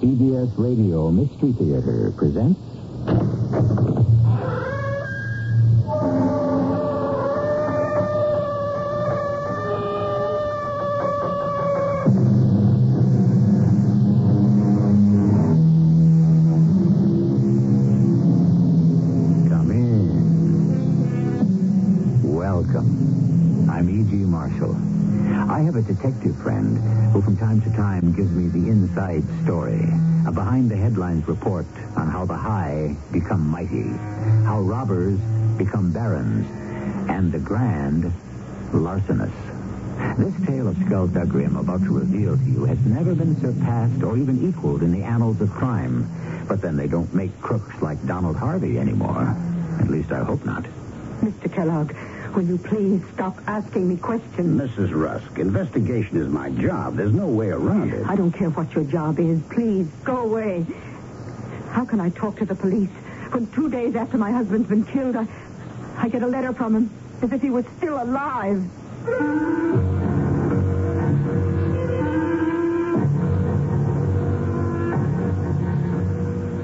CBS Radio Mystery Theater presents. Come in. Welcome. I'm E.G. Marshall. I have a detective friend headlines report on how the high become mighty, how robbers become barons, and the grand larcenous. This tale of skullduggery I'm about to reveal to you has never been surpassed or even equaled in the annals of crime. But then they don't make crooks like Donald Harvey anymore. At least I hope not. Mr. Kellogg, will you please stop asking me questions? Mrs. Rusk, investigation is my job. There's no way around it. I don't care what your job is. Please, go away. How can I talk to the police when two days after my husband's been killed, I, I get a letter from him as if he was still alive?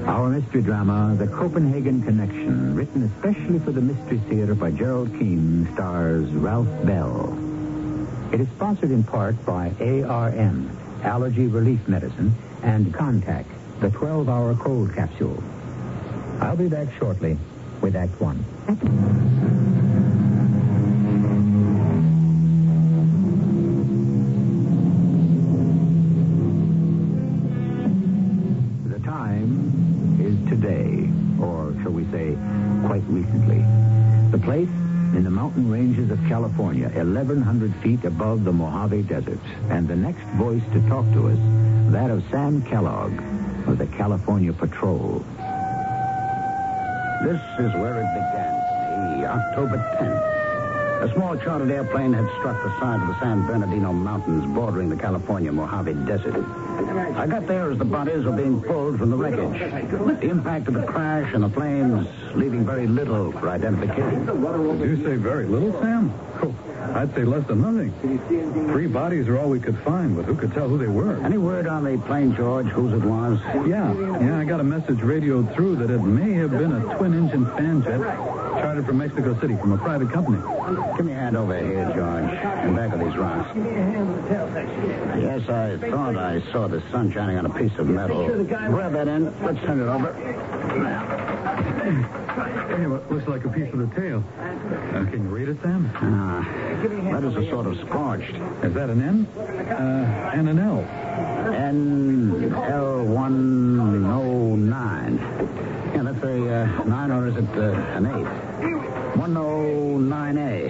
Our mystery drama, The Copenhagen Connection, written especially for the Mystery Theater by Gerald Keane, stars Ralph Bell. It is sponsored in part by ARM, Allergy Relief Medicine, and Contac, the 12-hour cold capsule. I'll be back shortly with Act One. The time is today, or shall we say, quite recently. The place in the mountain ranges of California, 1,100 feet above the Mojave Desert. And the next voice to talk to us, that of Sam Kellogg of the California Patrol. This is where it began me, October 10th. A small chartered airplane had struck the side of the San Bernardino Mountains bordering the California Mojave Desert. I got there as the bodies were being pulled from the wreckage. The impact of the crash and the flames leaving very little for identification. Did you say very little, Sam? Oh, I'd say less than nothing. Three bodies are all we could find, but who could tell who they were? Any word on the plane, George, whose it was? Yeah, yeah, I got a message radioed through that it may have been a twin-engine fan jet chartered from Mexico City from a private company. Give me a hand over here, George, in back of these rocks. Yes, I thought I saw the sun shining on a piece of metal. Grab that end. Let's turn it over. Hey, what looks like a piece of the tail. Uh, can you read it, Sam? Ah, letters are sort of scorched. Is that an N? Uh, and an L. N L one oh nine. Yeah, that's a uh, nine, or is it uh, an eight? One oh nine A.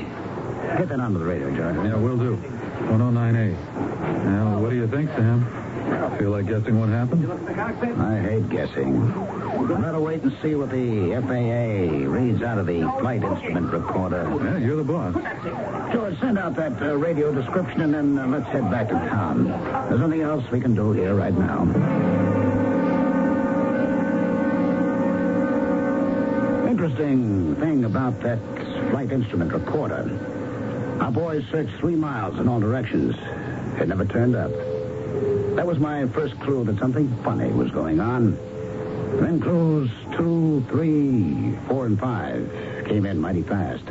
Get that onto the radio, John. Yeah, will do. 109A. Now, what do you think, Sam? Feel like guessing what happened? I hate guessing. Better wait and see what the FAA reads out of the flight instrument recorder. Yeah, you're the boss. George, send out that uh, radio description and then uh, let's head back to town. There's nothing else we can do here right now. Interesting thing about that flight instrument recorder. Our boys searched three miles in all directions. It never turned up. That was my first clue that something funny was going on. Then clues two, three, four, and five came in mighty fast.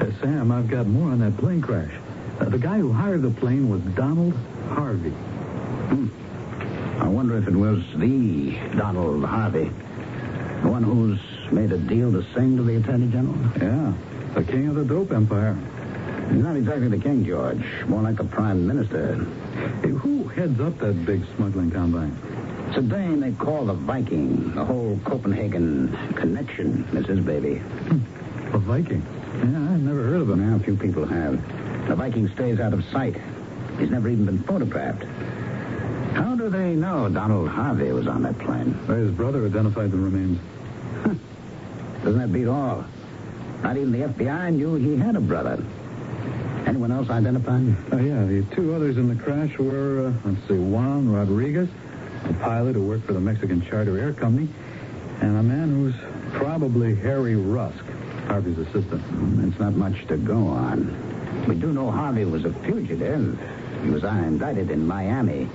Uh, Sam, I've got more on that plane crash. Uh, the guy who hired the plane was Donald Harvey. Hmm. I wonder if it was the Donald Harvey, the one who's made a deal to sing to the Attorney General. Yeah, the king of the dope empire. Not exactly the king, George. More like the prime minister. Hey, who heads up that big smuggling combine? It's a Dane they call the Viking. The whole Copenhagen connection is his baby. Hmm. A Viking. Yeah, I've never heard of him. Now, a few people have. The Viking stays out of sight. He's never even been photographed. How do they know Donald Harvey was on that plane? Well, His brother identified the remains. Doesn't that beat all? Not even the FBI knew he had a brother. Anyone else identified? Oh, yeah, the two others in the crash were, uh, let's see, Juan Rodriguez, a pilot who worked for the Mexican Charter Air Company, and a man who's probably Harry Rusk, Harvey's assistant. It's not much to go on. We do know Harvey was a fugitive. He was indicted in Miami.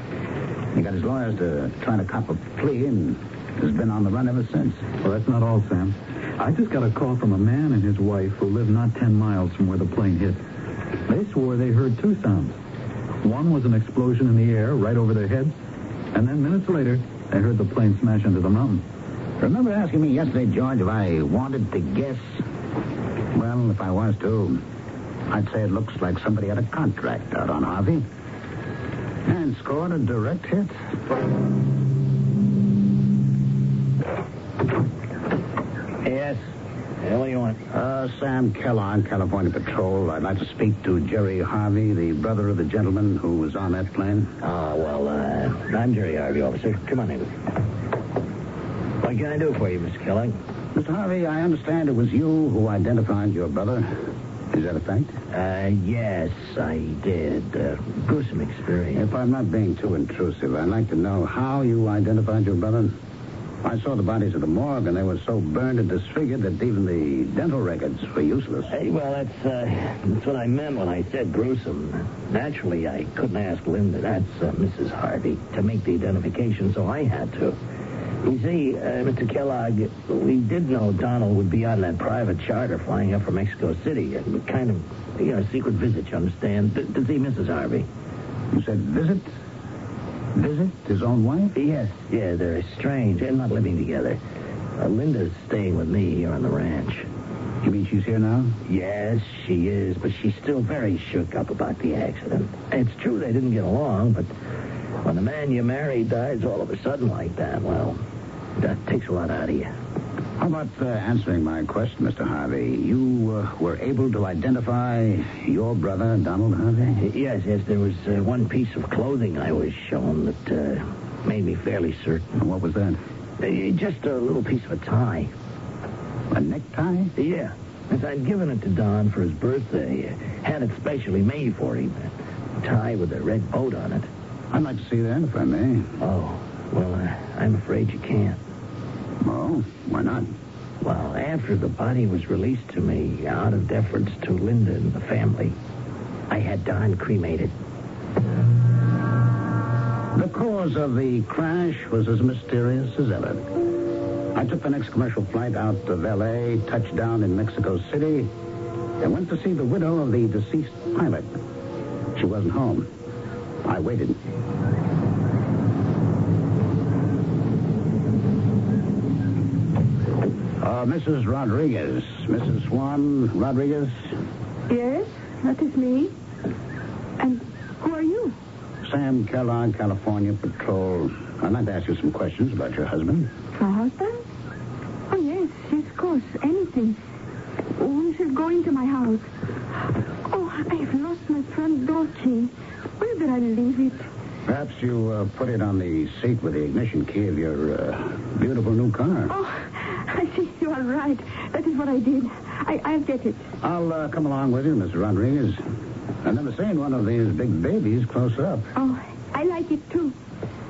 He got his lawyers to try to cop a plea and has been on the run ever since. Well, that's not all, Sam. I just got a call from a man and his wife who live not 10 miles from where the plane hit. They swore they heard two sounds. One was an explosion in the air right over their heads, and then minutes later, they heard the plane smash into the mountain. Remember asking me yesterday, George, if I wanted to guess? Well, if I was to, I'd say it looks like somebody had a contract out on Harvey and scored a direct hit. Yes. Yeah, what do you want? Uh, Sam Kellogg, California Patrol. I'd like to speak to Jerry Harvey, the brother of the gentleman who was on that plane. Oh, well, uh, I'm Jerry Harvey, officer. Come on in. What can I do for you, Mr. Kellogg? Mr. Harvey, I understand it was you who identified your brother. Is that a fact? Uh, yes, I did. Uh, gruesome experience. If I'm not being too intrusive, I'd like to know how you identified your brother. I saw the bodies at the morgue, and they were so burned and disfigured that even the dental records were useless. Hey, well, that's, uh, that's what I meant when I said gruesome. Naturally, I couldn't ask Linda, that's uh, Mrs. Harvey, to make the identification, so I had to. You see, uh, Mr. Kellogg, we did know Donald would be on that private charter flying up from Mexico City. A kind of, you know, a secret visit, you understand, to, to see Mrs. Harvey. You said visit? Visit his own wife? Yes, yeah, they're estranged. They're not living together. Uh, Linda's staying with me here on the ranch. You mean she's here now? Yes, she is, but she's still very shook up about the accident. It's true they didn't get along, but when the man you married dies all of a sudden like that, well, that takes a lot out of you. How about uh, answering my question, Mr. Harvey? You uh, were able to identify your brother, Donald Harvey? Yes, yes, there was uh, one piece of clothing I was shown that uh, made me fairly certain. What was that? Uh, just a little piece of a tie. A necktie? Yeah. As I'd given it to Don for his birthday. Had it specially made for him. A tie with a red boat on it. I'd like to see that, if I may. Oh, well, uh, I'm afraid you can't. Oh, why not? Well, after the body was released to me, out of deference to Linda and the family, I had Don cremated. The cause of the crash was as mysterious as ever. I took the next commercial flight out of L.A., touched down in Mexico City, and went to see the widow of the deceased pilot. She wasn't home. I waited. Uh, Mrs. Rodriguez. Mrs. Juan Rodriguez. Yes, that is me. And who are you? Sam Kellogg, California Patrol. I'd like to ask you some questions about your husband. My husband? Oh, yes, yes, of course. Anything. We should go into my house. Oh, I've lost my front door key. Where did I leave it? Perhaps you uh, put it on the seat with the ignition key of your uh, beautiful new car. Oh, you are right. That is what I did. I, I'll get it. I'll uh, come along with you, Mr. Rodriguez. I've never seen one of these big babies close up. Oh, I like it too.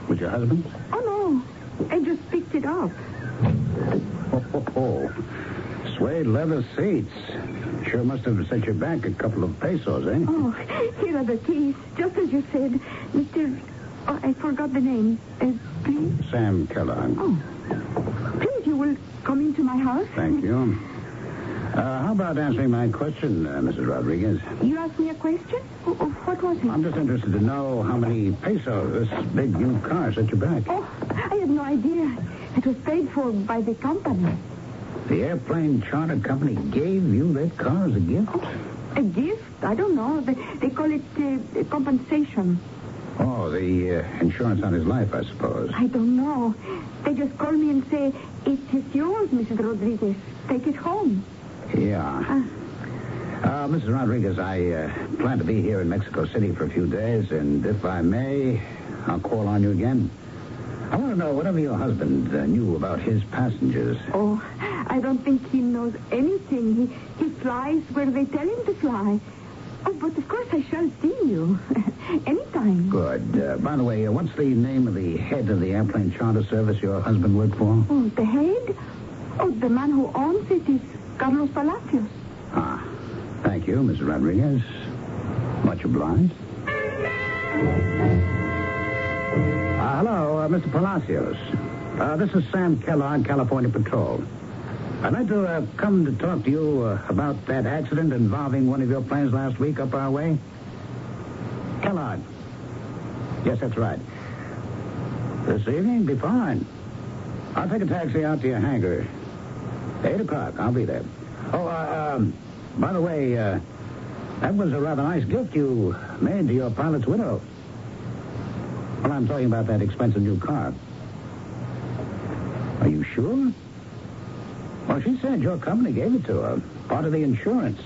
With your husband? Oh, no. I just picked it up. Oh, ho, ho. Suede leather seats. Sure must have set you back a couple of pesos, eh? Oh, here are the keys. Just as you said. Mr. Oh, I forgot the name. Uh, please? Sam Kellogg. Oh. Come into my house? Thank you. Uh, how about answering my question, uh, Mrs. Rodriguez? You asked me a question? Oh, oh, what was it? I'm just interested to know how many pesos this big new car set you back. Oh, I have no idea. It was paid for by the company. The airplane charter company gave you that car as a gift? A gift? I don't know. They, they call it uh, compensation. Oh, the uh, insurance on his life, I suppose. I don't know. They just call me and say, it is yours, Mrs. Rodriguez. Take it home. Yeah. Ah. Uh, Mrs. Rodriguez, I uh, plan to be here in Mexico City for a few days, and if I may, I'll call on you again. I want to know whatever your husband uh, knew about his passengers. Oh, I don't think he knows anything. He, he flies where they tell him to fly. Oh, but of course I shall see you. Anytime. Good. Uh, by the way, uh, what's the name of the head of the airplane charter service your husband worked for? Oh, the head? Oh, the man who owns it is Carlos Palacios. Ah, thank you, Mrs. Rodriguez. Much obliged. A Mr. Palacios. Uh, this is Sam Kellogg, California Patrol. I'd like to uh, come to talk to you uh, about that accident involving one of your planes last week up our way. Kellogg. Yes, that's right. This evening, be fine. I'll take a taxi out to your hangar. Eight o'clock. I'll be there. Oh, uh, um, by the way, uh, that was a rather nice gift you made to your pilot's widow. Well, I'm talking about that expensive new car. Are you sure? Well, she said your company gave it to her. Part of the insurance.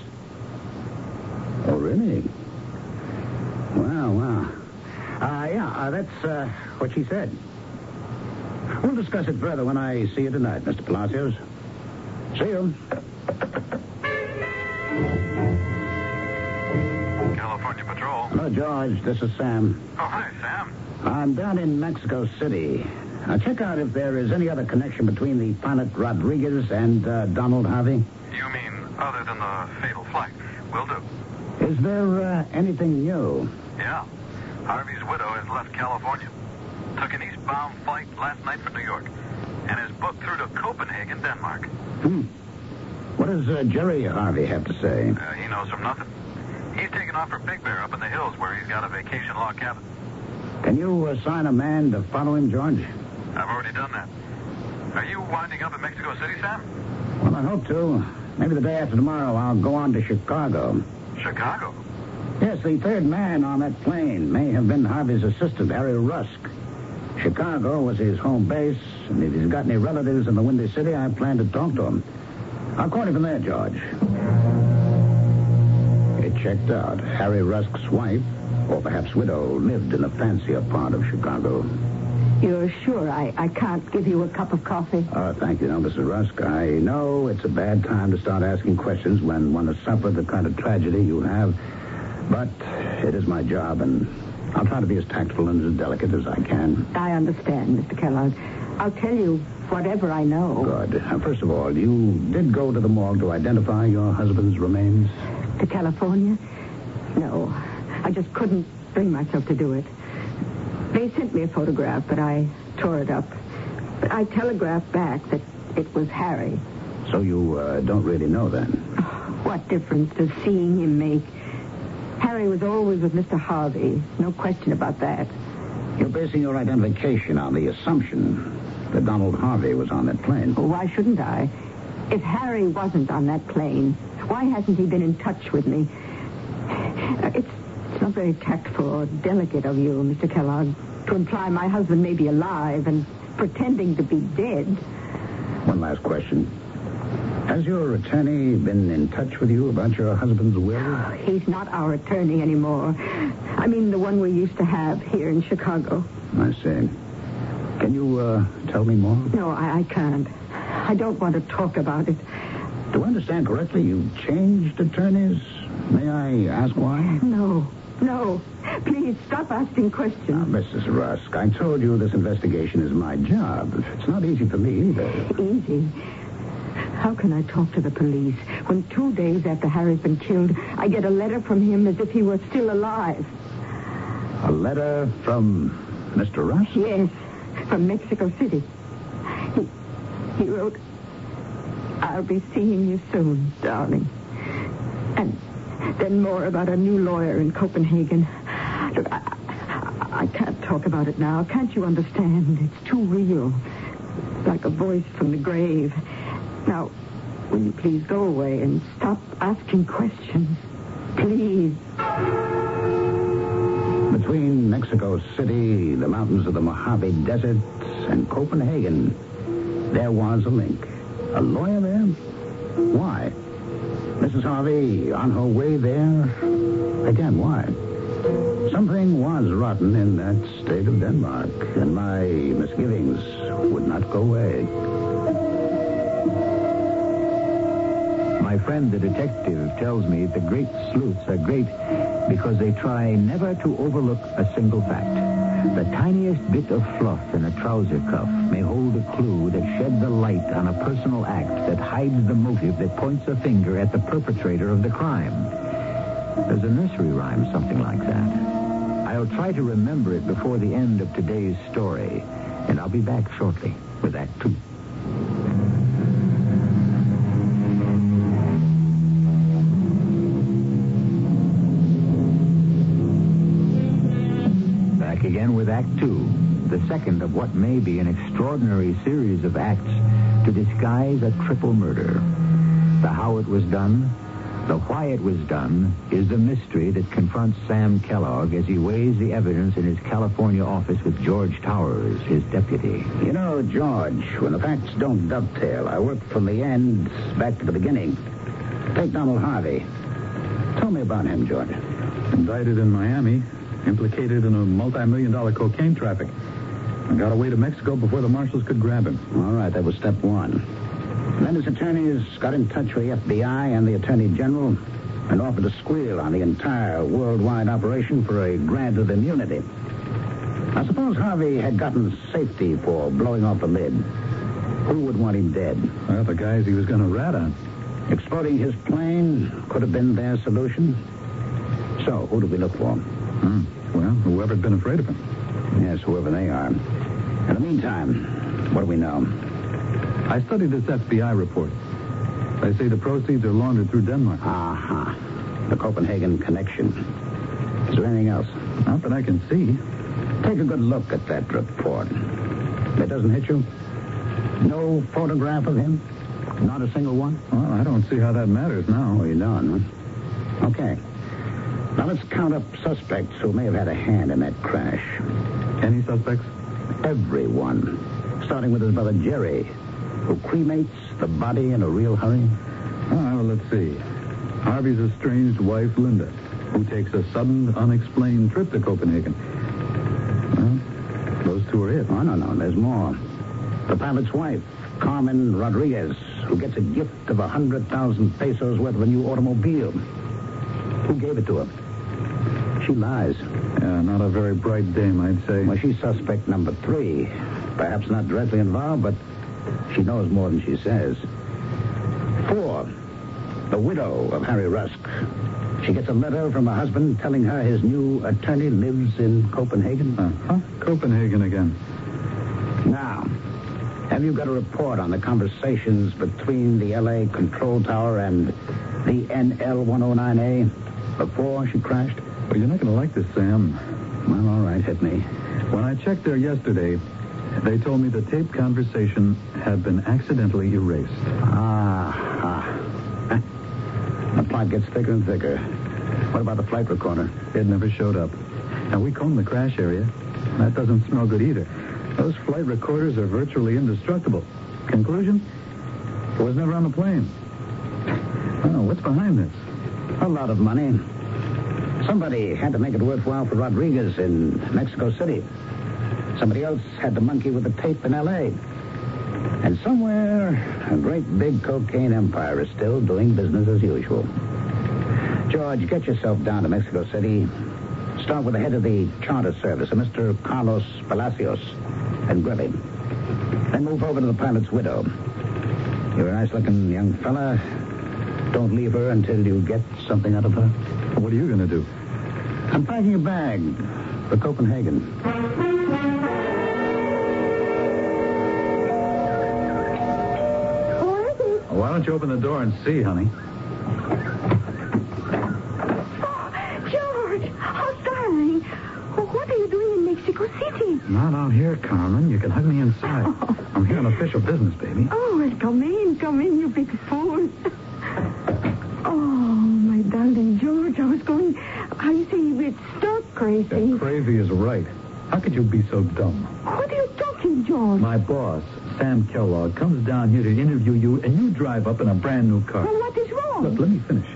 Oh, really? Yeah, uh, that's uh, what she said. We'll discuss it further when I see you tonight, Mr. Palacios. See you. California Patrol. Hello, George. This is Sam. Oh, hi, Sam. I'm down in Mexico City. Now, check out if there is any other connection between the pilot Rodriguez and uh, Donald Harvey. You mean other than the fatal flight? Will do. Is there uh, anything new? Yeah. Harvey's widow has left California. Took an eastbound flight last night for New York. And is booked through to Copenhagen, Denmark. Hmm. What does uh, Jerry Harvey have to say? Uh, he knows from nothing. He's taken off for Big Bear up in the hills where he's got a vacation log cabin. Can you assign a man to follow him, George? I've already done that. Are you winding up in Mexico City, Sam? Well, I hope to. Maybe the day after tomorrow I'll go on to Chicago. Chicago? Yes, the third man on that plane may have been Harvey's assistant, Harry Rusk. Chicago was his home base, and if he's got any relatives in the Windy City, I plan to talk to him. I'll call you from there, George. It checked out. Harry Rusk's wife, or perhaps widow, lived in a fancier part of Chicago. You're sure I, I can't give you a cup of coffee? Uh, thank you, no, Mrs. Rusk. I know it's a bad time to start asking questions when one has suffered the kind of tragedy you have, but it is my job, and I'll try to be as tactful and as delicate as I can. I understand, Mr. Kellogg. I'll tell you whatever I know. Good. Uh, first of all, you did go to the morgue to identify your husband's remains? To California? No. I just couldn't bring myself to do it. They sent me a photograph, but I tore it up. But I telegraphed back that it was Harry. So you uh, don't really know then? What difference does seeing him make? Harry was always with Mr. Harvey. No question about that. You're basing your identification on the assumption that Donald Harvey was on that plane. Well, why shouldn't I? If Harry wasn't on that plane, why hasn't he been in touch with me? It's, it's not very tactful or delicate of you, Mr. Kellogg, to imply my husband may be alive and pretending to be dead. One last question. Has your attorney been in touch with you about your husband's will? He's not our attorney anymore. I mean, the one we used to have here in Chicago. I see. Can you uh, tell me more? No, I, I can't. I don't want to talk about it. Do I understand correctly? You changed attorneys? May I ask why? No, no. Please stop asking Now, questions. Mrs. Rusk, I told you this investigation is my job. It's not easy for me either. Easy. How can I talk to the police when two days after Harry's been killed, I get a letter from him as if he were still alive? A letter from Mr. Rusk? Yes, from Mexico City. He, he wrote, I'll be seeing you soon, darling. And then more about a new lawyer in Copenhagen. Look, I, I, I can't talk about it now. Can't you understand? It's too real. Like a voice from the grave. Now, will you please go away and stop asking questions? Please. Between Mexico City, the mountains of the Mojave Desert, and Copenhagen, there was a link. A lawyer there? Why? Mrs. Harvey on her way there? Again, why? Something was rotten in that state of Denmark, and my misgivings would not go away. My friend, the detective, tells me the great sleuths are great because they try never to overlook a single fact. The tiniest bit of fluff in a trouser cuff may hold a clue that sheds the light on a personal act that hides the motive that points a finger at the perpetrator of the crime. There's a nursery rhyme, something like that. I'll try to remember it before the end of today's story, and I'll be back shortly with Act Two. Act Two, the second of what may be an extraordinary series of acts to disguise a triple murder. The how it was done, the why it was done, is the mystery that confronts Sam Kellogg as he weighs the evidence in his California office with George Towers, his deputy. You know, George, when the facts don't dovetail, I work from the end back to the beginning. Take Donald Harvey. Tell me about him, George. Indicted in Miami, implicated in a multi-million dollar cocaine traffic. I got away to Mexico before the marshals could grab him. All right, that was step one. Then his attorneys got in touch with the FBI and the Attorney General and offered to squeal on the entire worldwide operation for a grant of immunity. I suppose Harvey had gotten safety for blowing off the lid. Who would want him dead? Well, the guys he was going to rat on. Exploding his plane could have been their solution. So, who do we look for? Hmm. Well, whoever'd been afraid of him. Yes, whoever they are. In the meantime, what do we know? I studied this FBI report. They say the proceeds are laundered through Denmark. Uh-huh. The Copenhagen connection. Is there anything else? Not that I can see. Take a good look at that report. That doesn't hit you? No photograph of him? Not a single one? Well, I don't see how that matters now. Oh, you don't, huh? Okay. Now let's count up suspects who may have had a hand in that crash. Any suspects? Everyone. Starting with his brother Jerry, who cremates the body in a real hurry. All right, well, let's see. Harvey's estranged wife, Linda, who takes a sudden, unexplained trip to Copenhagen. Well, those two are it. Oh, no, no, there's more. The pilot's wife, Carmen Rodriguez, who gets a gift of a 100,000 pesos worth of a new automobile. Who gave it to her? She lies. Yeah, not a very bright dame, I'd say. Well, she's suspect number three. Perhaps not directly involved, but she knows more than she says. Four, the widow of Harry Rusk. She gets a letter from her husband telling her his new attorney lives in Copenhagen. Uh-huh. Copenhagen again. Now, have you got a report on the conversations between the L.A. control tower and the NL-109A before she crashed? Well, you're not going to like this, Sam. Well, all right, hit me. When I checked there yesterday, they told me the tape conversation had been accidentally erased. Ah, ah. The plot gets thicker and thicker. What about the flight recorder? It never showed up. And we combed the crash area. That doesn't smell good either. Those flight recorders are virtually indestructible. Conclusion? It was never on the plane. Oh, what's behind this? A lot of money. Somebody had to make it worthwhile for Rodriguez in Mexico City. Somebody else had to monkey with the tape in L.A. And somewhere, a great big cocaine empire is still doing business as usual. George, get yourself down to Mexico City. Start with the head of the charter service, a Mr. Carlos Palacios, and grab him. Then move over to the pilot's widow. You're a nice-looking young fella. Don't leave her until you get something out of her. What are you going to do? I'm packing a bag for Copenhagen. Who is it? Why don't you open the door and see, honey? Oh, George! Oh, darling. Oh, what are you doing in Mexico City? Not out here, Carmen. You can hug me inside. Oh. I'm here on official business, baby. Oh, well, come in, come in, you big fool. Oh, my darling George, I was going. I see it's stark crazy. Yeah, crazy is right. How could you be so dumb? What are you talking, George? My boss, Sam Kellogg, comes down here to interview you, and you drive up in a brand new car. Well, what is wrong? Look, let me finish.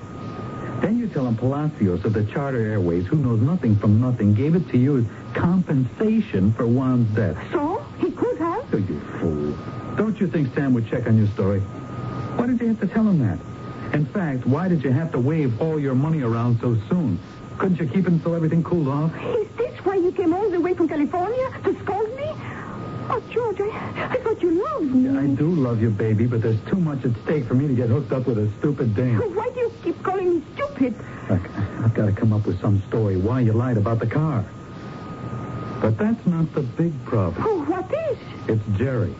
Then you tell him Palacios of the Charter Airways, who knows nothing from nothing, gave it to you as compensation for Juan's death. So? He could have? Oh, you fool. Don't you think Sam would check on your story? Why did you have to tell him that? In fact, why did you have to wave all your money around so soon? Couldn't you keep it until everything cooled off? Is why you came all the way from California to scold me? Oh, George, I, I thought you loved me. I do love you, baby, but there's too much at stake for me to get hooked up with a stupid dame. Why do you keep calling me stupid? Look, I've got to come up with some story why you lied about the car. But that's not the big problem. Oh, what is? It's Jerry.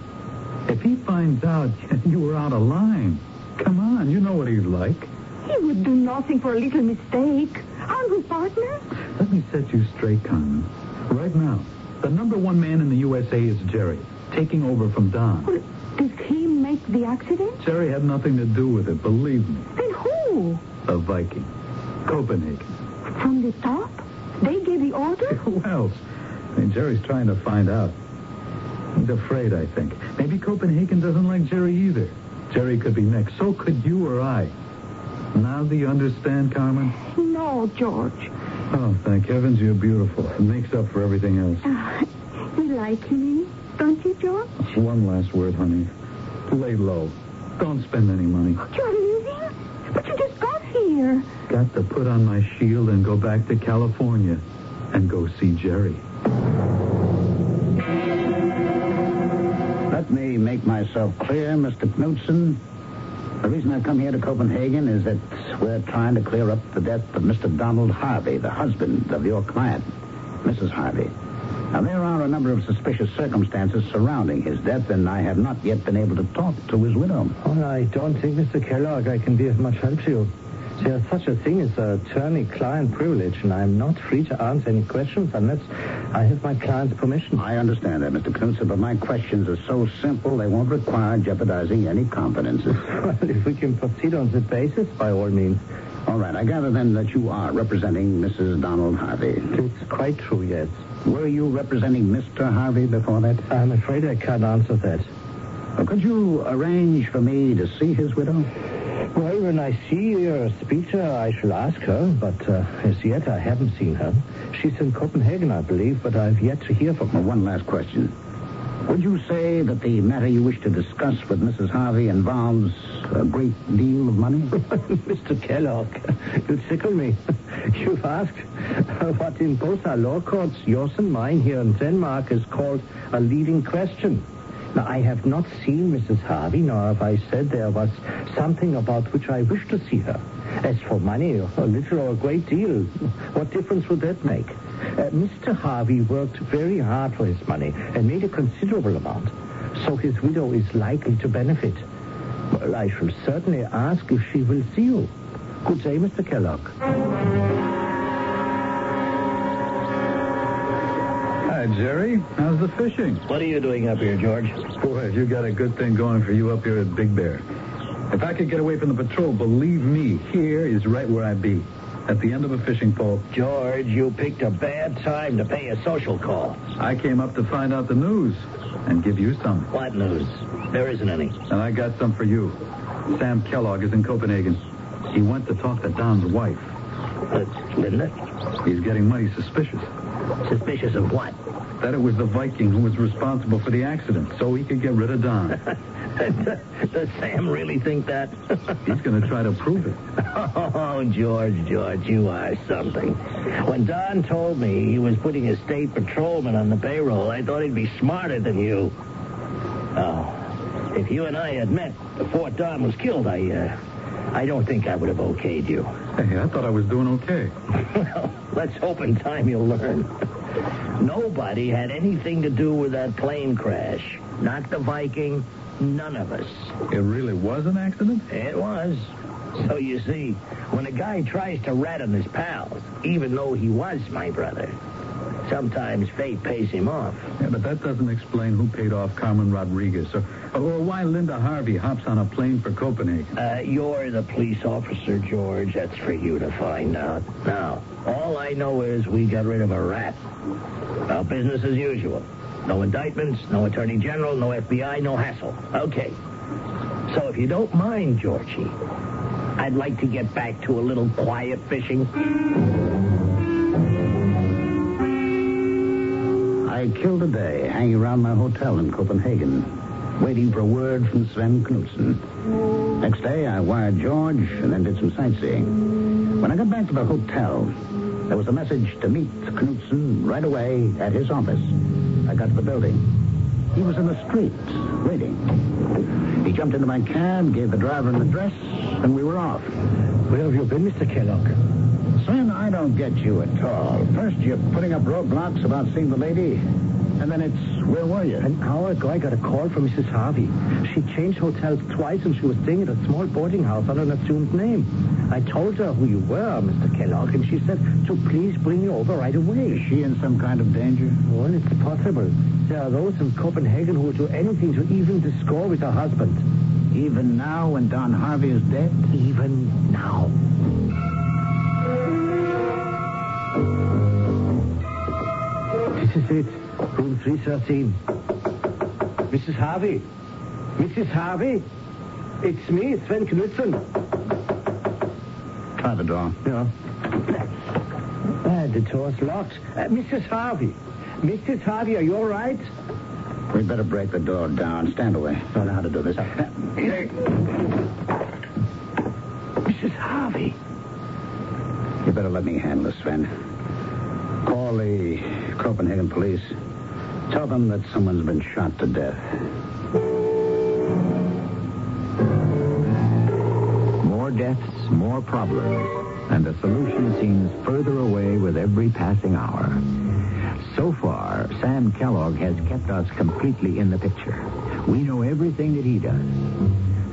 If he finds out you were out of line, come on, you know what he's like. He would do nothing for a little mistake. Aren't we partners? Let me set you straight, Carmen. Right now, the number one man in the USA is Jerry, taking over from Don. Well, did he make the accident? Jerry had nothing to do with it, believe me. Then who? A Viking. Copenhagen. From the top? They gave the order? Who else? I mean, Jerry's trying to find out. He's afraid, I think. Maybe Copenhagen doesn't like Jerry either. Jerry could be next. So could you or I. Now do you understand, Carmen? No, George. Oh, thank heavens you're beautiful. It makes up for everything else. Uh, you like me, don't you, George? One last word, honey. Lay low. Don't spend any money. You're leaving? But you just got here. Got to put on my shield and go back to California and go see Jerry. Let me make myself clear, Mr. Knudsen. The reason I've come here to Copenhagen is that we're trying to clear up the death of Mr. Donald Harvey, the husband of your client, Mrs. Harvey. Now, there are a number of suspicious circumstances surrounding his death, and I have not yet been able to talk to his widow. Well, I don't think, Mr. Kellogg, I can be of much help to you. There's such a thing as attorney-client privilege, and I'm not free to answer any questions unless I have my client's permission. I understand that, Mr. Knudsen, but my questions are so simple they won't require jeopardizing any confidences. Well, if we can proceed on that basis, by all means. All right, I gather then that you are representing Mrs. Donald Harvey. It's quite true, yes. Were you representing Mr. Harvey before that? I'm afraid I can't answer that. Could you arrange for me to see his widow? Well, when I see your speak to her, I shall ask her, but uh, as yet I haven't seen her. She's in Copenhagen, I believe, but I've yet to hear from Well, her. one last question. Would you say that the matter you wish to discuss with Mrs. Harvey involves a great deal of money? Mr. Kellogg, you tickle me. You've asked what in both our law courts, yours and mine here in Denmark, is called a leading question. I have not seen Mrs. Harvey, nor have I said there was something about which I wish to see her. As for money, a little or a great deal, what difference would that make? Uh, Mr. Harvey worked very hard for his money and made a considerable amount. So his widow is likely to benefit. Well, I shall certainly ask if she will see you. Good day, Mr. Kellogg. Jerry. How's the fishing? What are you doing up here, George? Boy, have you got a good thing going for you up here at Big Bear. If I could get away from the patrol, believe me, here is right where I'd be. At the end of a fishing pole. George, you picked a bad time to pay a social call. I came up to find out the news and give you some. What news? There isn't any. And I got some for you. Sam Kellogg is in Copenhagen. He went to talk to Don's wife. That's Linda. He's getting mighty suspicious. Suspicious of what? That it was the Viking who was responsible for the accident, so he could get rid of Don. Does Sam really think that? He's going to try to prove it. oh, George, George, you are something. When Don told me he was putting a state patrolman on the payroll, I thought he'd be smarter than you. Oh, if you and I had met before Don was killed, I, uh, I don't think I would have okayed you. Hey, I thought I was doing okay. Well, let's hope in time you'll learn. Nobody had anything to do with that plane crash. Not the Viking, none of us. It really was an accident? It was. So you see, when a guy tries to rat on his pals, even though he was my brother, sometimes fate pays him off. Yeah, but that doesn't explain who paid off Carmen Rodriguez or, or why Linda Harvey hops on a plane for Copenhagen. Uh, you're the police officer, George. That's for you to find out. Now, all I know is we got rid of a rat. Business as usual. No indictments, no attorney general, no FBI, no hassle. Okay. So if you don't mind, Georgie, I'd like to get back to a little quiet fishing. I killed a day hanging around my hotel in Copenhagen, waiting for a word from Sven Knudsen. Next day, I wired George and then did some sightseeing. When I got back to the hotel, there was a message to meet Knudsen right away at his office. I got to the building. He was in the street, waiting. He jumped into my cab, gave the driver an address, and we were off. Where have you been, Mr. Kellogg? I I don't get you at all. First, you're putting up roadblocks about seeing the lady, and then it's, where were you? An hour ago, I got a call from Mrs. Harvey. She changed hotels twice, and she was staying at a small boarding house under an assumed name. I told her who you were, Mr. Kellogg, and she said to please bring you over right away. Is she in some kind of danger? Well, it's possible. There are those in Copenhagen who would do anything to even the score with her husband. Even now, when Don Harvey is dead? Even now. This is it. Room 313. Mrs. Harvey. Mrs. Harvey. It's me, Sven Knudsen. Try the door. Yeah. Ah, the door's locked. Uh, Mrs. Harvey. Mrs. Harvey, are you all right? We'd better break the door down. Stand away. I Don't know how to do this. Mrs. Harvey. You better let me handle this, Sven. Call the Copenhagen police. Tell them that someone's been shot to death. More deaths, more problems, and the solution seems further away with every passing hour. So far, Sam Kellogg has kept us completely in the picture. We know everything that he does.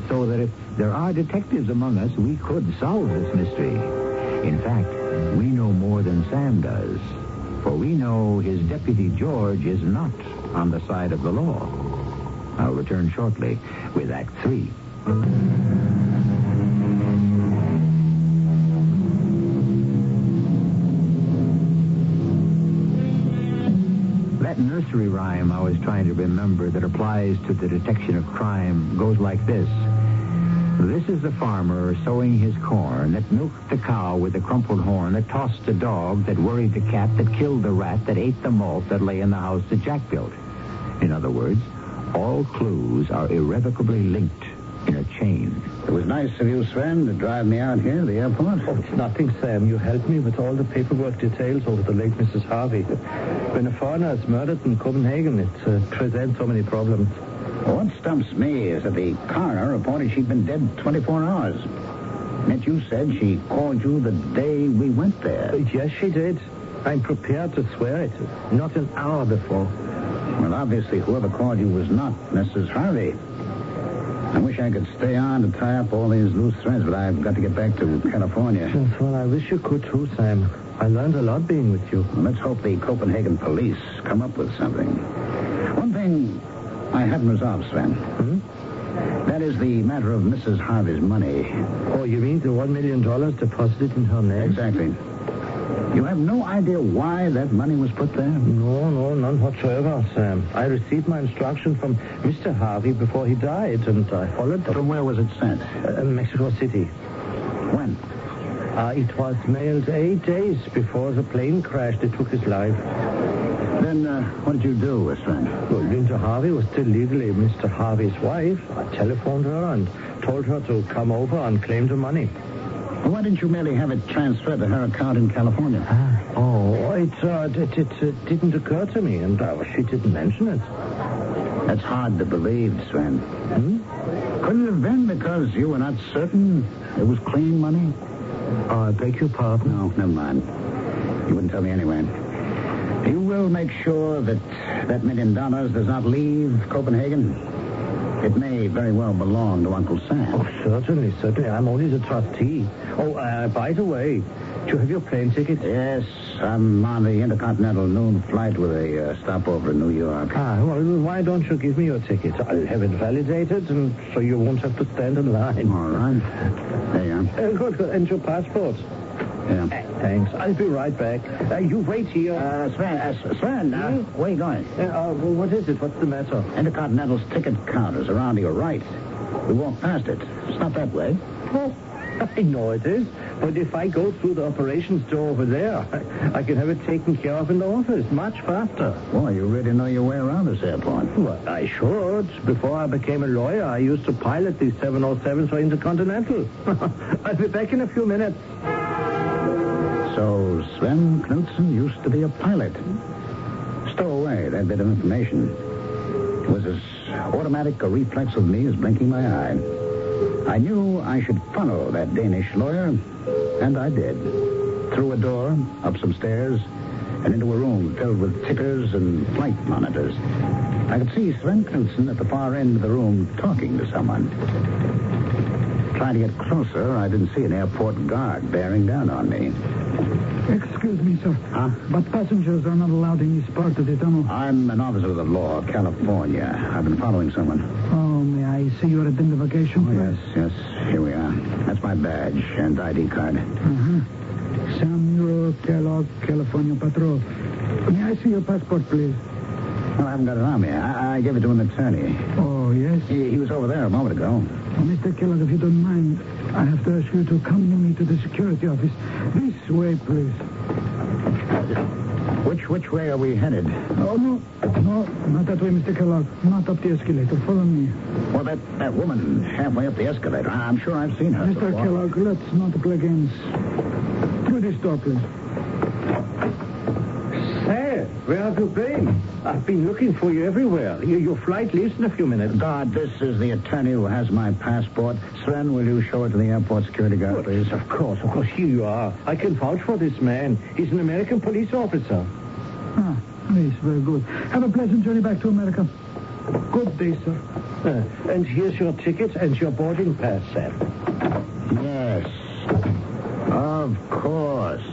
So that if there are detectives among us, we could solve this mystery. In fact, we know more than Sam does. For we know his deputy George is not on the side of the law. I'll return shortly with Act Three. That nursery rhyme I was trying to remember that applies to the detection of crime goes like this. This is the farmer sowing his corn that milked the cow with the crumpled horn, that tossed the dog, that worried the cat, that killed the rat, that ate the malt that lay in the house that Jack built. In other words, all clues are irrevocably linked in a chain. It was nice of you, Sven, to drive me out here to the airport. Oh, it's nothing, Sam. You helped me with all the paperwork details over the late Mrs. Harvey. When a foreigner is murdered in Copenhagen, it uh, presents so many problems. What stumps me is that the coroner reported she'd been dead 24 hours. Yet you said she called you the day we went there. Yes, she did. I'm prepared to swear it. Not an hour before. Well, obviously, whoever called you was not Mrs. Harvey. I wish I could stay on to tie up all these loose threads, but I've got to get back to California. Yes, well, I wish you could too, Sam. I learned a lot being with you. Well, let's hope the Copenhagen police come up with something. One thing I haven't resolved, Sven. Hmm? That is the matter of Mrs. Harvey's money. Oh, you mean the one million dollars deposited in her name? Exactly. You have no idea why that money was put there? No, no, none whatsoever, Sam. I received my instruction from Mr. Harvey before he died, and I followed them. From where was it sent? Uh, Mexico City. When? Uh, it was mailed eight days before the plane crashed that took his life. Then uh, what did you do, Sven? Well, Linda Harvey was still legally Mr. Harvey's wife. I telephoned her and told her to come over and claim the money. Why didn't you merely have it transferred to her account in California? Oh, it, uh, it, it uh, didn't occur to me, and uh, she didn't mention it. That's hard to believe, Sven. Hmm? Couldn't it have been because you were not certain it was clean money? I beg your pardon. No, never mind. You wouldn't tell me anyway. You will make sure that that million dollars does not leave Copenhagen. It may very well belong to Uncle Sam. Oh, certainly, certainly. I'm only the trustee. Oh, uh, by the way, do you have your plane ticket? Yes, I'm on the Intercontinental noon flight with a uh, stopover in New York. Ah, well, why don't you give me your ticket? I'll have it validated, and so you won't have to stand in line. All right. There you are. Uh, good. And your passport? Yeah. Thanks. I'll be right back. Uh, you wait here. Uh, Sven, uh, Sven, uh, where are you going? Uh, uh, well, what is it? What's the matter? Intercontinental's ticket counters around to your right. We walk past it. It's not that way. Oh, I know it is. But if I go through the operations door over there, I, I can have it taken care of in the office much faster. Boy, you really know your way around this airport. Well, I should. Before I became a lawyer, I used to pilot these 707s for Intercontinental. I'll be back in a few minutes. So Sven Knudsen used to be a pilot. Stow away that bit of information. It was as automatic a reflex of me as blinking my eye. I knew I should follow that Danish lawyer, and I did. through a door, up some stairs, and into a room filled with tickers and flight monitors. I could see Sven Knudsen at the far end of the room talking to someone. Trying to get closer, I didn't see an airport guard bearing down on me. Excuse me, sir. Huh? But passengers are not allowed in this part of the tunnel. I'm an officer of the law, California. I've been following someone. Oh, may I see your identification, Oh, yes, yes. Here we are. That's my badge and ID card. Uh-huh. Samuel Kellogg, California Patrol. May I see your passport, please? Well, I haven't got it on me. I, I gave it to an attorney. Oh, yes. He, he was over there a moment ago. Oh, Mr. Kellogg, if you don't mind, I have to ask you to accompany me to the security office. This way, please. Which which way are we headed? Oh, no. No, not that way, Mr. Kellogg. Not up the escalator. Follow me. Well, that, that woman halfway up the escalator. I'm sure I've seen her. Mr. before. Kellogg, let's not play games. Through this door, please. Hey, where have you been? I've been looking for you everywhere. Your, your flight leaves in a few minutes. God, this is the attorney who has my passport. Sven, will you show it to the airport security guard, please? Of course, of course, here you are. I can vouch for this man. He's an American police officer. Ah, yes, very good. Have a pleasant journey back to America. Good day, sir. Uh, and here's your ticket and your boarding pass, sir. Yes. Of course.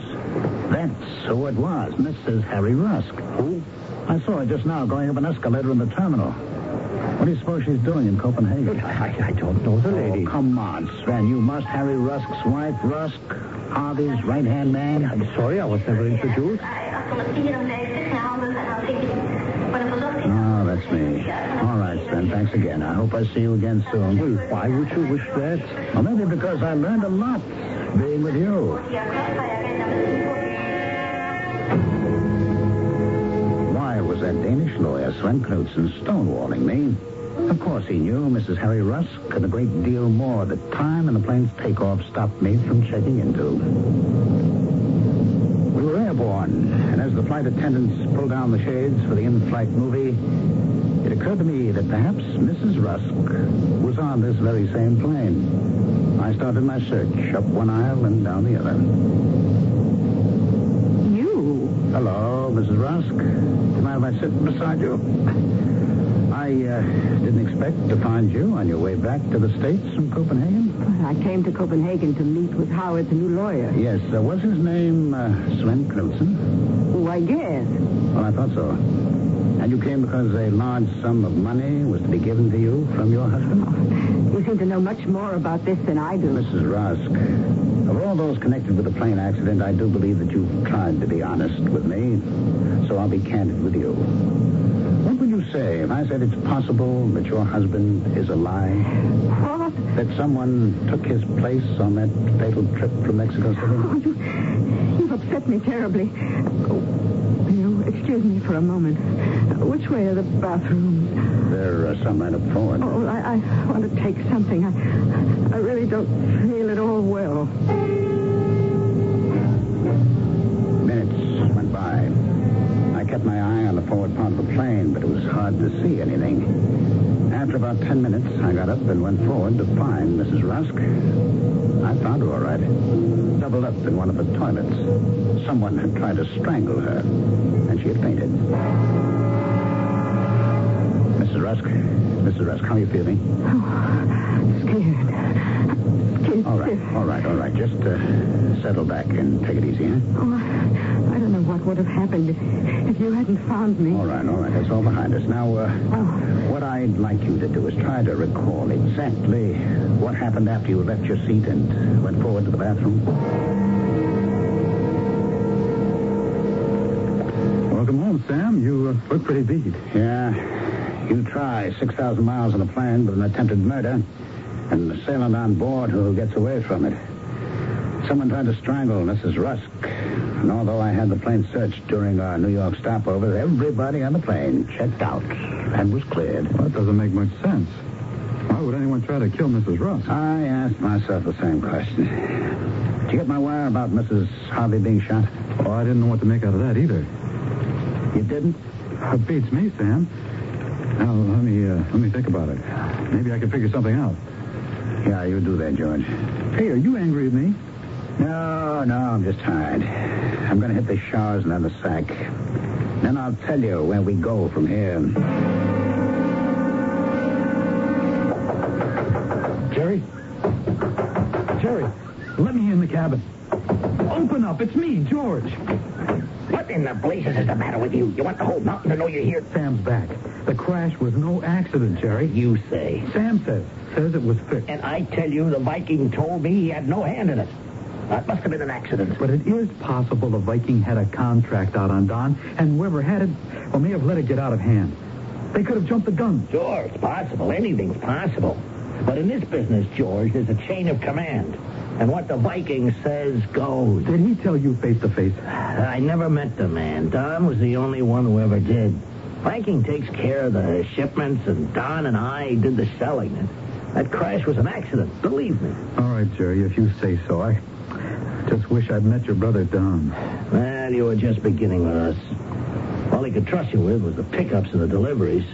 That's who it was, Mrs. Harry Rusk. Who? I saw her just now going up an escalator in the terminal. What do you suppose she's doing in Copenhagen? I, I, I don't know the lady. Oh, come on, Sven. You must Harry Rusk's wife, Rusk, Harvey's right-hand man. I'm sorry, I was never introduced. Oh, that's me. All right, Sven. Thanks again. I hope I see you again soon. Well, why would you wish that? Well, maybe because I learned a lot being with you. Lawyer, Sven stonewalling me? Of course he knew Mrs. Harry Rusk and a great deal more. The time and the plane's takeoff stopped me from checking into. We were airborne, and as the flight attendants pulled down the shades for the in-flight movie, it occurred to me that perhaps Mrs. Rusk was on this very same plane. I started my search up one aisle and down the other. Hello, Mrs. Rusk. Do you mind if I sit beside you? I uh, didn't expect to find you on your way back to the States from Copenhagen. I came to Copenhagen to meet with Howard, the new lawyer. Yes, uh, was his name uh, Sven Knudsen? Oh, I guess. Well, I thought so. And you came because a large sum of money was to be given to you from your husband? You seem to know much more about this than I do. Mrs. Rusk, of all those connected with the plane accident, I do believe that you've tried to be honest with me. So I'll be candid with you. What would you say if I said it's possible that your husband is alive? What? That someone took his place on that fatal trip from Mexico Oh, you, you've upset me terribly. Excuse me for a moment? Uh, which way are the bathrooms? There are some right up forward. Oh, I, I want to take something. I, I really don't feel at all well. Minutes went by. I kept my eye on the forward part of the plane, but it was hard to see anything. After about ten minutes, I got up and went forward to find Mrs. Rusk. I found her all right. Doubled up in one of the toilets. Someone had tried to strangle her, and she had fainted. Mrs. Rusk, Mrs. Rusk, how are you feeling? Oh, scared. Scared All right, all right, all right. Just uh, settle back and take it easy, huh? Oh, would have happened if, if you hadn't found me. All right, all right. That's all behind us. Now, uh, Oh, what I'd like you to do is try to recall exactly what happened after you left your seat and went forward to the bathroom. Welcome home, Sam. You uh, look pretty beat. Yeah, you try 6,000 miles on a plane with an attempted murder and an assailant on board who gets away from it. Someone tried to strangle Mrs. Rusk. And although I had the plane searched during our New York stopover, everybody on the plane checked out and was cleared. Well, that doesn't make much sense. Why would anyone try to kill Mrs. Rusk? I asked myself the same question. Did you get my wire about Mrs. Harvey being shot? Oh, I didn't know what to make out of that either. You didn't? It beats me, Sam. Now, let me, uh, let me think about it. Maybe I can figure something out. Yeah, you do that, George. Hey, are you angry at me? No, no, I'm just tired. I'm going to hit the showers and then the sack. Then I'll tell you where we go from here. Jerry? Jerry, let me in the cabin. Open up. It's me, George. What in the blazes is the matter with you? You want the whole mountain to know you're here? Sam's back. The crash was no accident, Jerry. You say. Sam says. Says it was fixed. And I tell you, the Viking told me he had no hand in it. That must have been an accident. But it is possible the Viking had a contract out on Don, and whoever had it, well, may have let it get out of hand. They could have jumped the gun. Sure, it's possible. Anything's possible. But in this business, George, there's a chain of command. And what the Viking says goes. Did he tell you face to face? I never met the man. Don was the only one who ever did. Viking takes care of the shipments, and Don and I did the selling. That crash was an accident, believe me. All right, Jerry, if you say so. I just wish I'd met your brother, Don. Well, you were just beginning with us. All he could trust you with was the pickups and the deliveries.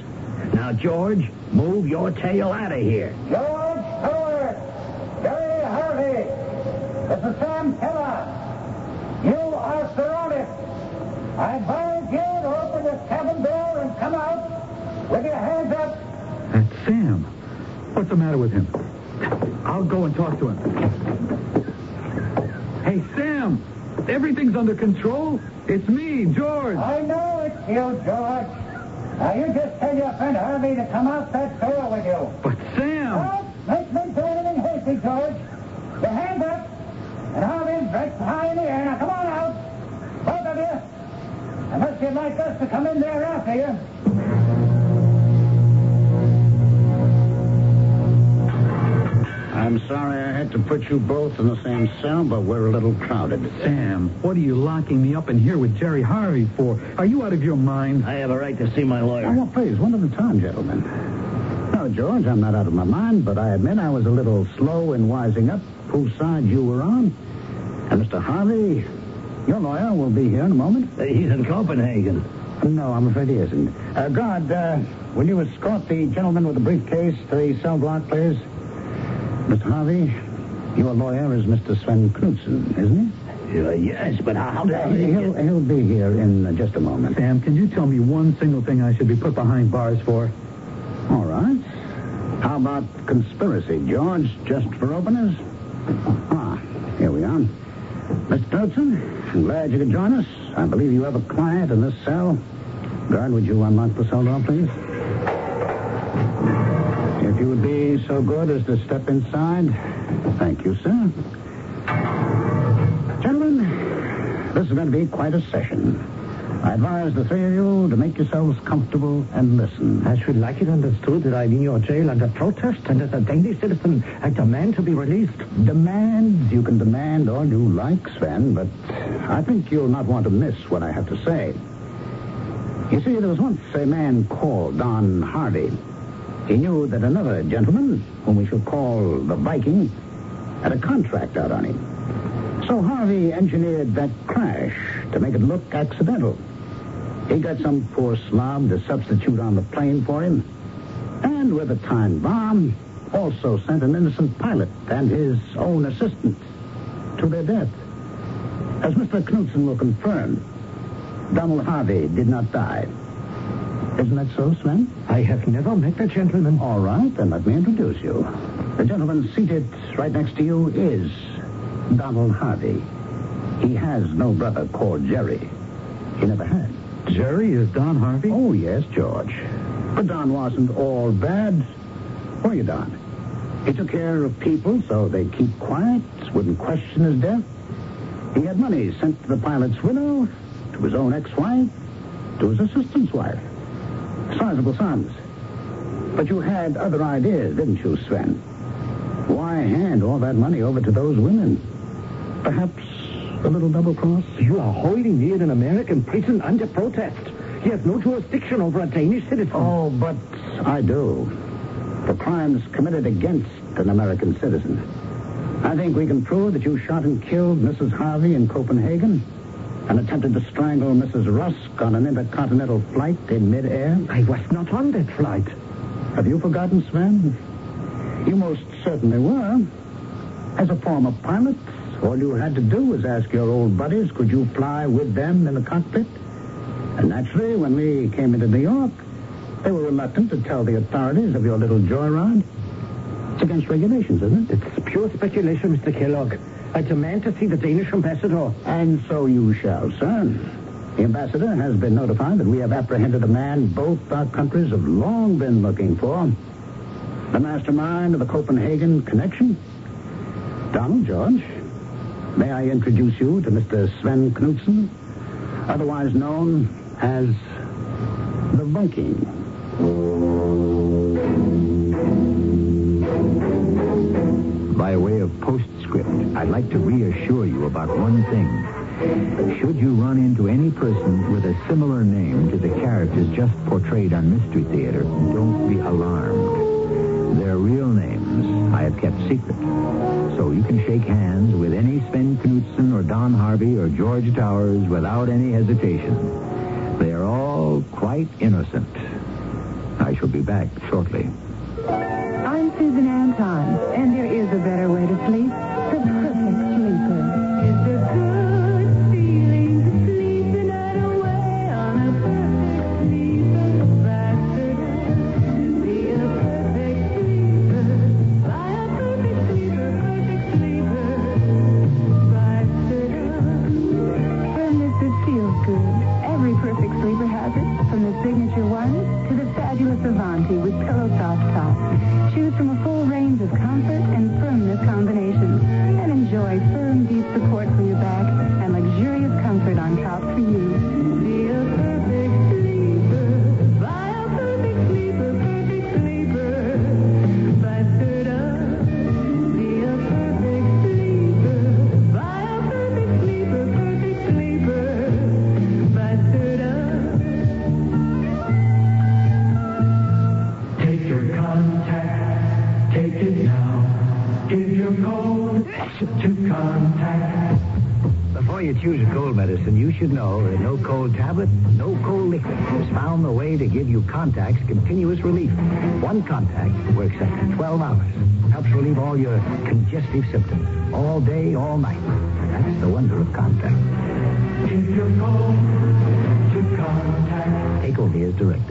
Now, George, move your tail out of here. George Stewart, Jerry Harvey, this is Sam Keller. You are surrounded. I advise you to open this cabin door and come out with your hands up. That's Sam. What's the matter with him? I'll go and talk to him. Hey, Sam! Everything's under control. It's me, George. I know it's you, George. Now you just tell your friend Harvey to come out that door with you. But Sam! Don't make me do anything hasty, George. Your hands up, and Harvey's dressed high in the air. Now come on out, both of you. Unless you'd like us to come in there after you. I'm sorry I had to put you both in the same cell, but we're a little crowded. Sam, what are you locking me up in here with Jerry Harvey for? Are you out of your mind? I have a right to see my lawyer. Oh, lawyer. well, please, one at a time, gentlemen. No, George, I'm not out of my mind, but I admit I was a little slow in wising up whose side you were on. And Mr. Harvey, your lawyer will be here in a moment. Uh, He's in Copenhagen. No, I'm afraid he isn't. Uh, guard, uh, will you escort the gentleman with the briefcase to the cell block, please? Mr. Harvey, your lawyer is Mr. Sven Knudsen, isn't he? Uh, yes, but how, how did he? I... Uh, he'll, he'll be here in uh, just a moment. Sam, can you tell me one single thing I should be put behind bars for? All right. How about conspiracy, George, just for openers? Ah, here we are. Mr. Knudsen, I'm glad you could join us. I believe you have a client in this cell. Guard, would you unlock the cell door, please? If you would be so good as to step inside. Thank you, sir. Gentlemen, this is going to be quite a session. I advise the three of you to make yourselves comfortable and listen. I should like it understood that I'm in your jail under protest, and as a Danish citizen, I demand to be released. Demands? you can demand all you like, Sven, but I think you'll not want to miss what I have to say. You see, there was once a man called Don Harvey. He knew that another gentleman, whom we shall call the Viking, had a contract out on him. So Harvey engineered that crash to make it look accidental. He got some poor slob to substitute on the plane for him, and with a time bomb, also sent an innocent pilot and his own assistant to their death. As Mr. Knudsen will confirm, Donald Harvey did not die. Isn't that so, Sven? I have never met the gentleman. All right, then let me introduce you. The gentleman seated right next to you is Donald Harvey. He has no brother called Jerry. He never had. Jerry is Don Harvey? Oh, yes, George. But Don wasn't all bad. Were you, Don? He took care of people so they'd keep quiet, wouldn't question his death. He had money sent to the pilot's widow, to his own ex-wife, to his assistant's wife. Sizable sums. But you had other ideas, didn't you, Sven? Why hand all that money over to those women? Perhaps a little double cross? You are holding me in an American prison under protest. He has no jurisdiction over a Danish citizen. Oh, but I do. For crimes committed against an American citizen. I think we can prove that you shot and killed Mrs. Harvey in Copenhagen and attempted to strangle Mrs. Rusk on an intercontinental flight in midair. I was not on that flight. Have you forgotten, Sven? You most certainly were. As a former pilot, All you had to do was ask your old buddies, could you fly with them in the cockpit? And naturally, when we came into New York, they were reluctant to tell the authorities of your little joyride. It's against regulations, isn't it? It's pure speculation, Mr. Kellogg. I demand to see the Danish ambassador. And so you shall, sir. The ambassador has been notified that we have apprehended a man both our countries have long been looking for. The mastermind of the Copenhagen connection. Donald George. May I introduce you to Mr. Sven Knudsen, otherwise known as the Viking. By way of I'd like to reassure you about one thing. Should you run into any person with a similar name to the characters just portrayed on Mystery Theater, don't be alarmed. Their real names I have kept secret. So you can shake hands with any Sven Knudsen or Don Harvey or George Towers without any hesitation. They are all quite innocent. I shall be back shortly. I'm Susan Anton, and there is a better way to sleep. With pillow soft top. Choose from a full range of comfort and firmness combinations Contac's continuous relief. One Contac works after 12 hours. Helps relieve all your congestive symptoms. All day, all night. That's the wonder of Contac. Give your code to Contac. Take O'Neill's as I'm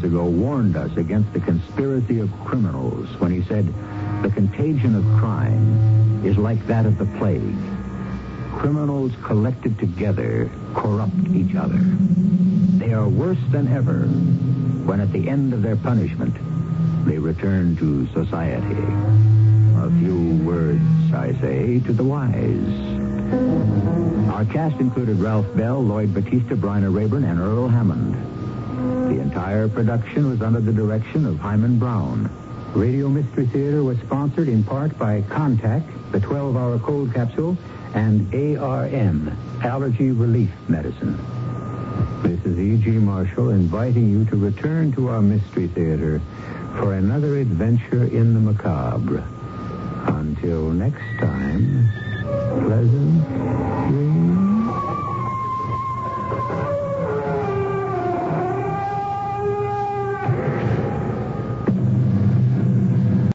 years ago, warned us against the conspiracy of criminals when he said, the contagion of crime is like that of the plague. Criminals collected together corrupt each other. They are worse than ever when at the end of their punishment they return to society. A few words, I say, to the wise. Our cast included Ralph Bell, Lloyd Battista, Bryna Rayburn, and Earl Hammond. The entire production was under the direction of Himan Brown. Radio Mystery Theater was sponsored in part by Contac, the 12-hour cold capsule, and ARM, Allergy Relief Medicine. This is E.G. Marshall inviting you to return to our Mystery Theater for another adventure in the macabre. Until next time,